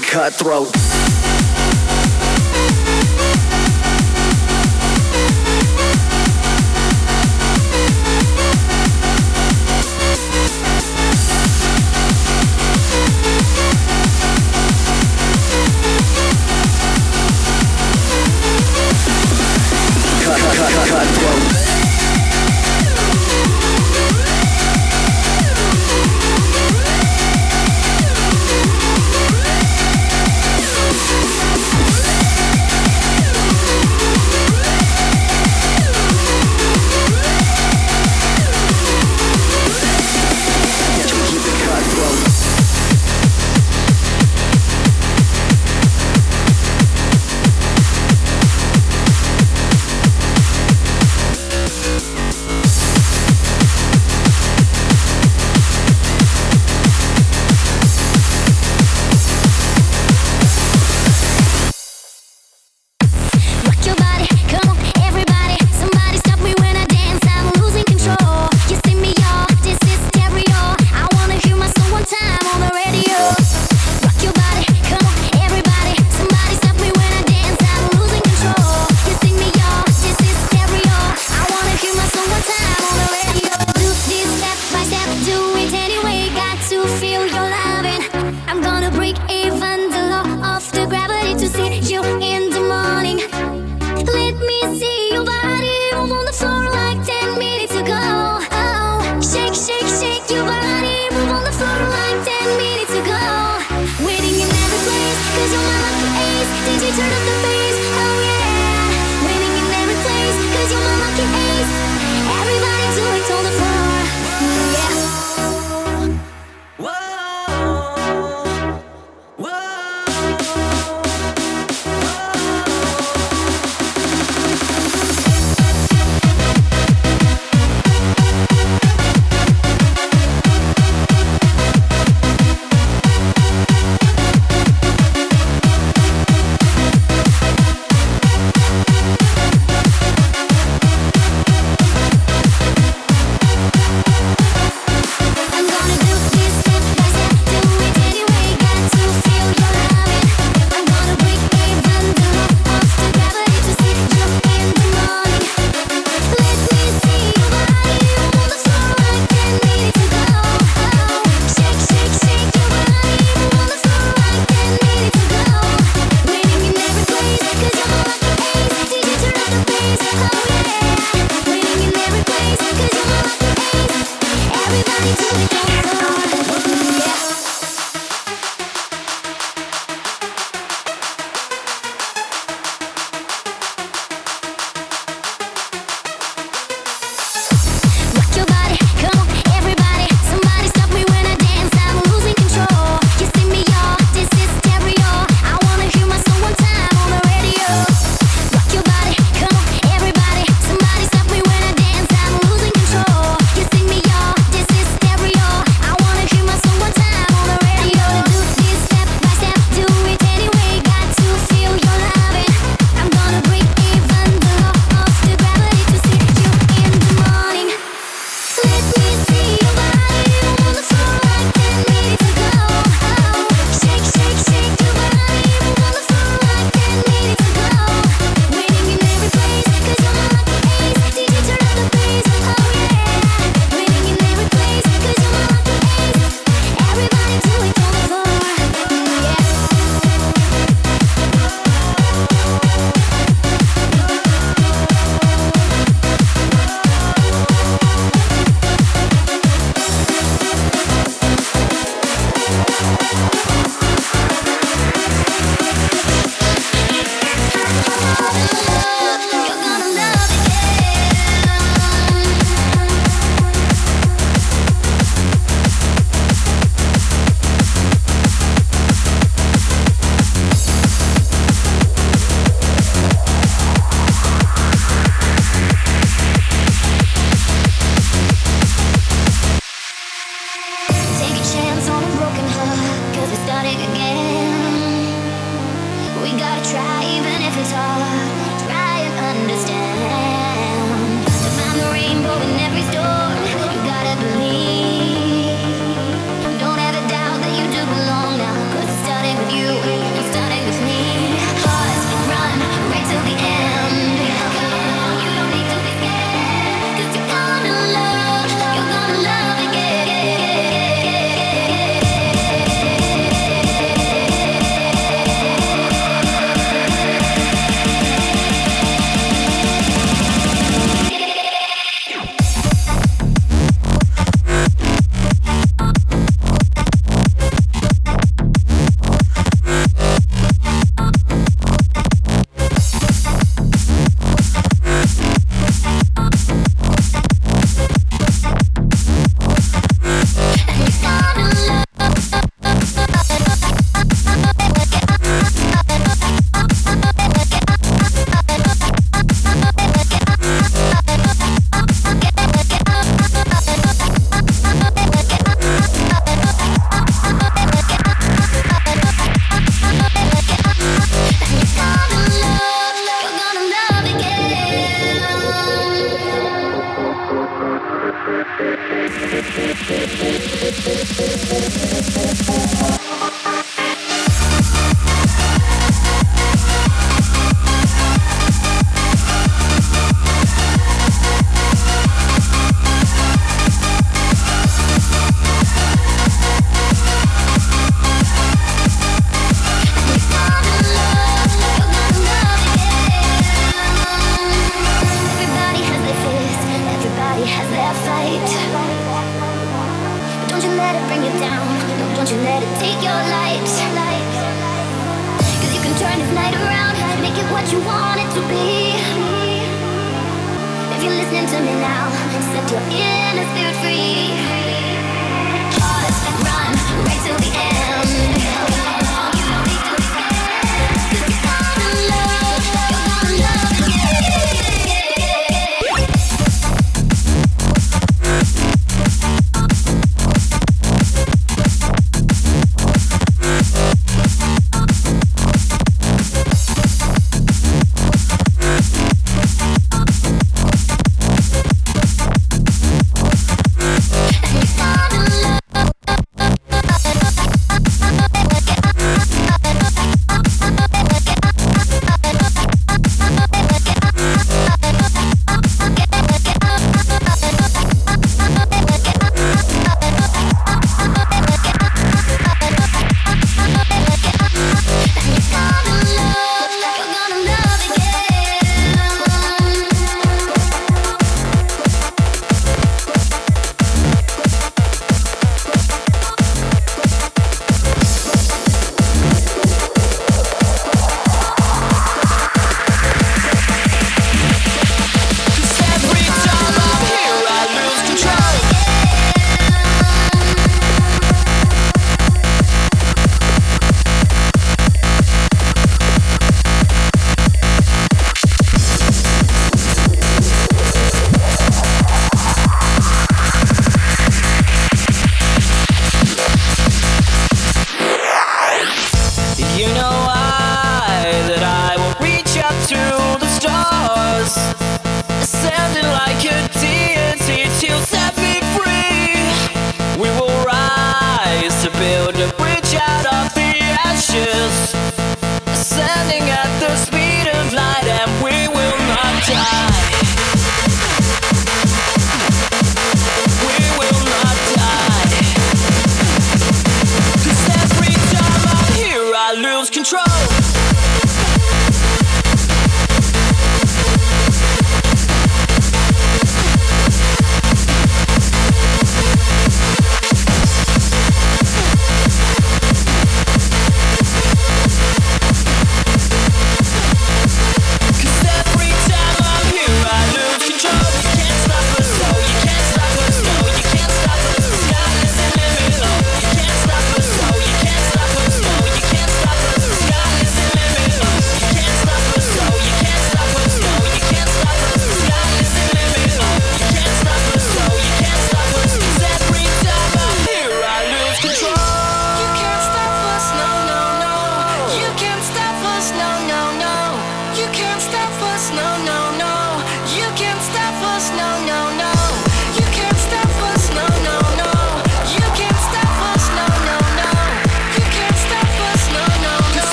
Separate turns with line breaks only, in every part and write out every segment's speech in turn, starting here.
cutthroat.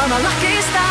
Are my lucky star.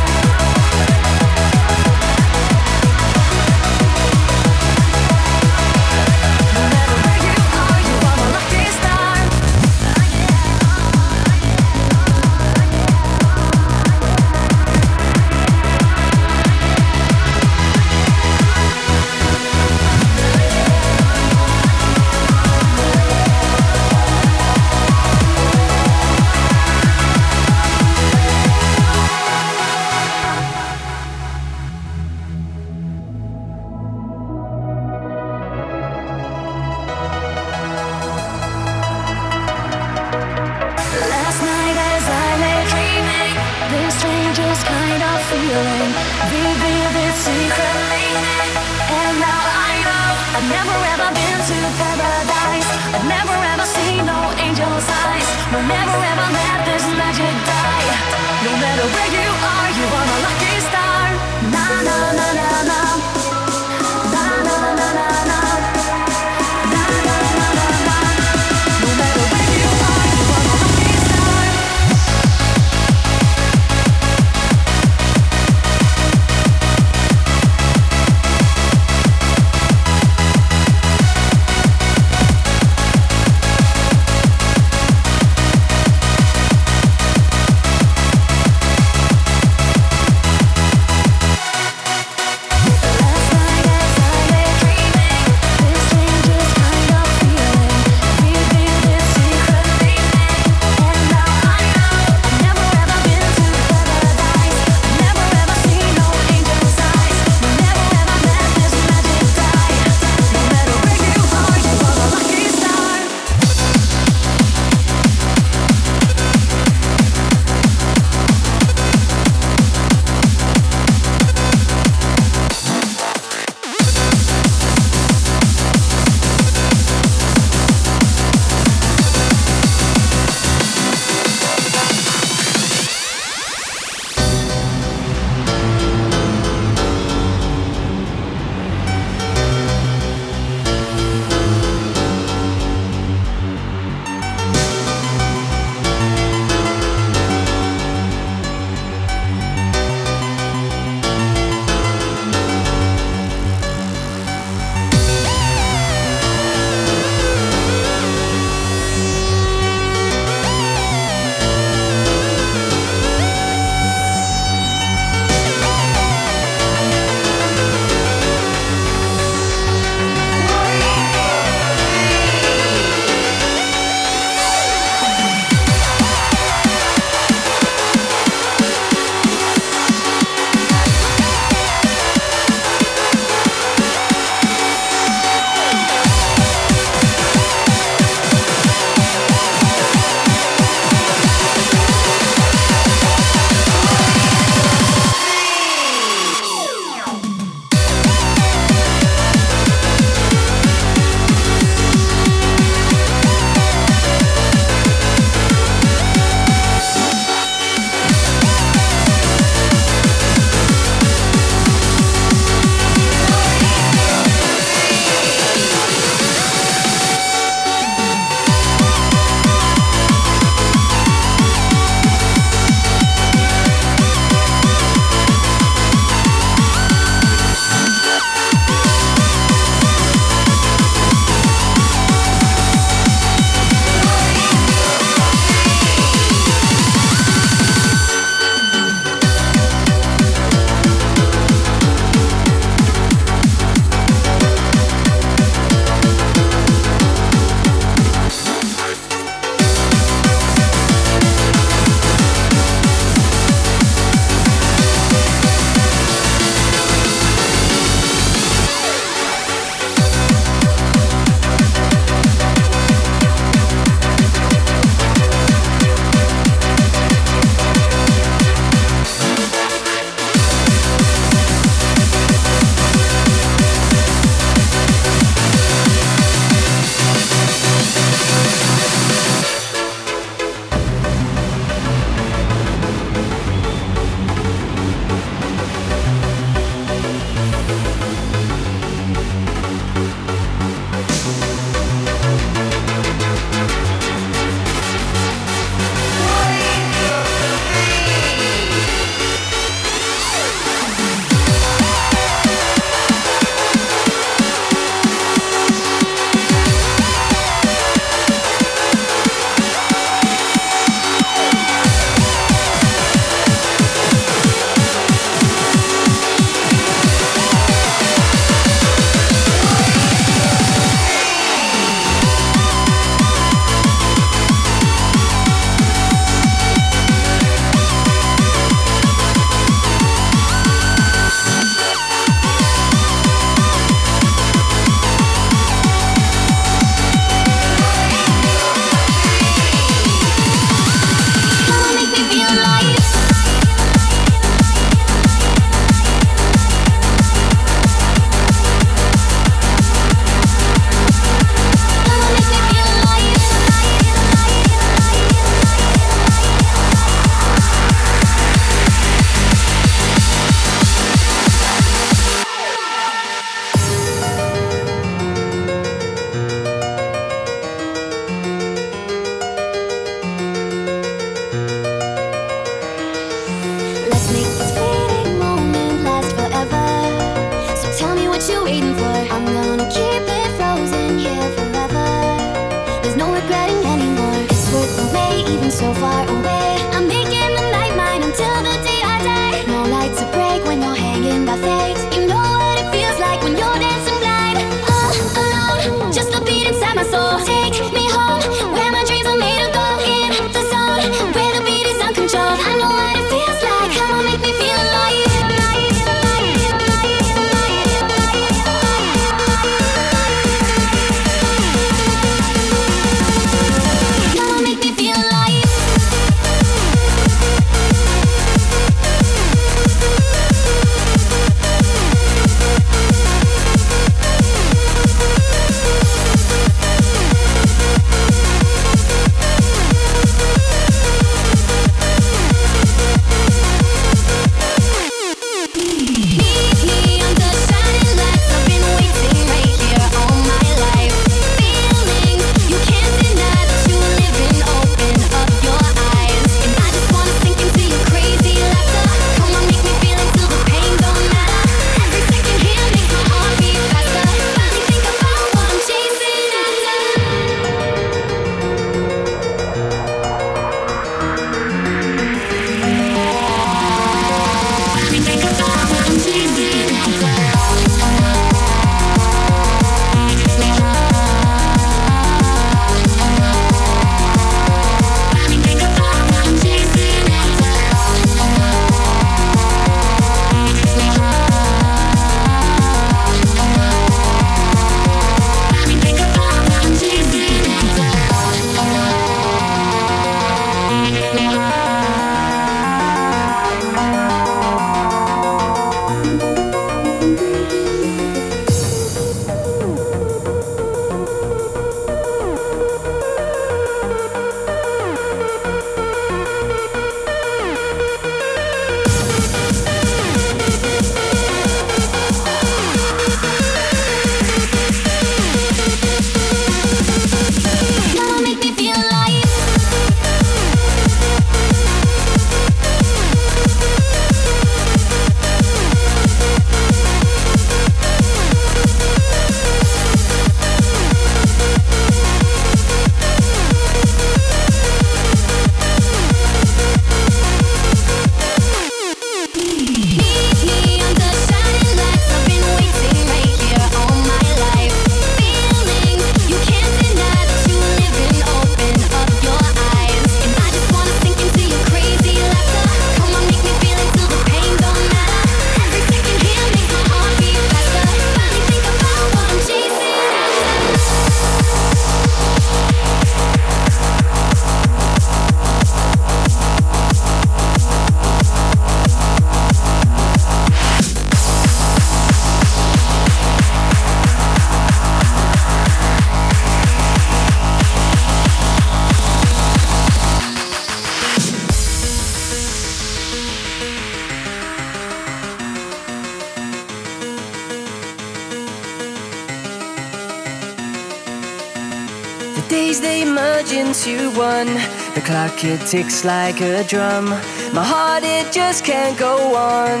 Clock it ticks like a drum. My heart it just can't go on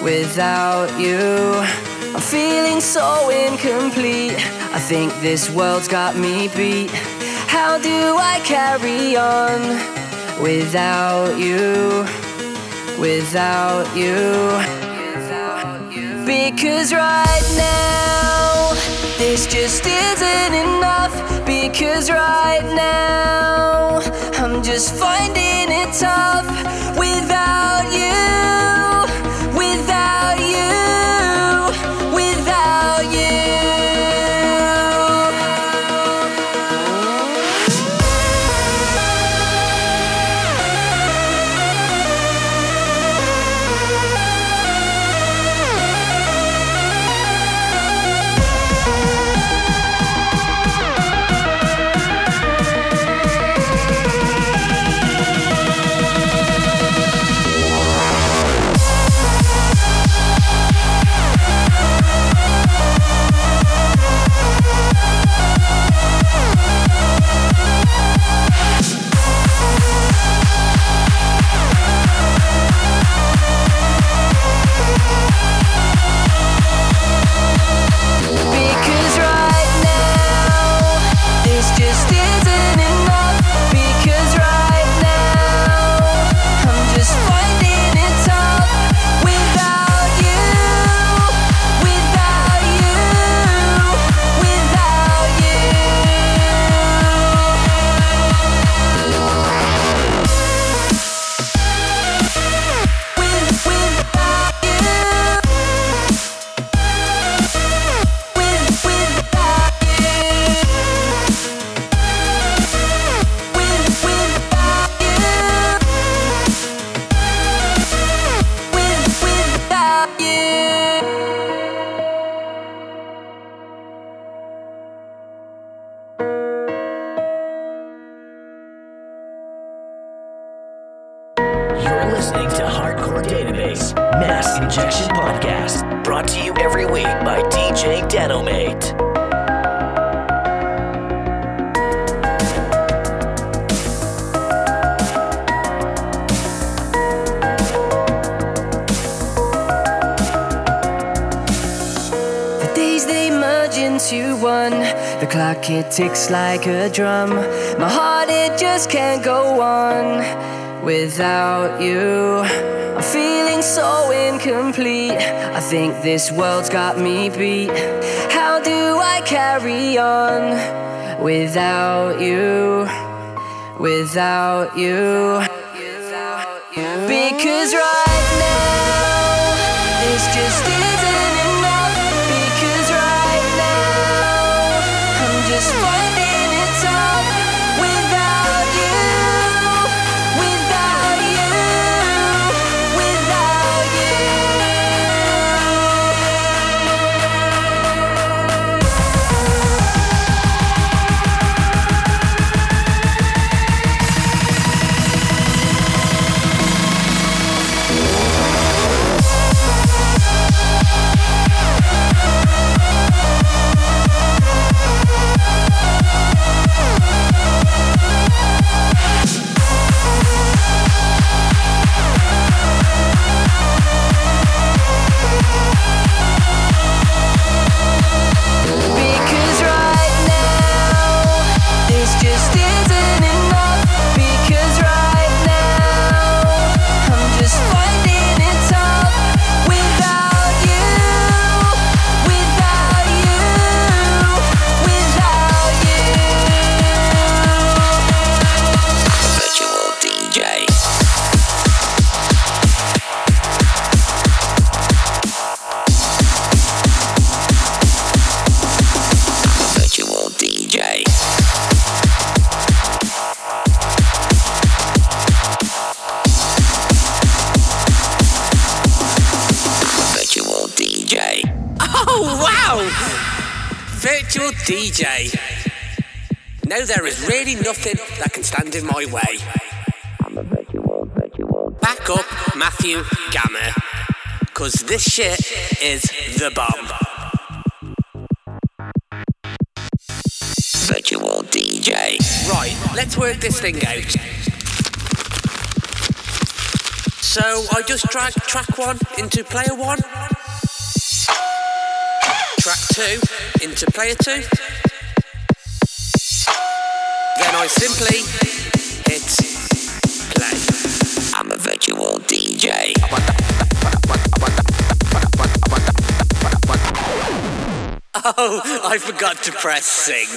without you. I'm feeling so incomplete. I think this world's got me beat. How do I carry on without you? Without you. Because right now, this just isn't enough. Because right now, I'm just finding it tough ticks like a drum. My heart it just can't go on without you. I'm feeling so incomplete. I think this world's got me beat. How do I carry on without you? Without you.
really nothing that can stand in my way. Back up Matthew Gamma, cause this shit is the bomb.
Virtual DJ.
Right, let's work this thing out. So I just drag track one into player one, track two into player two then I simply hit play.
I'm a virtual DJ.
Oh, I forgot to press sync.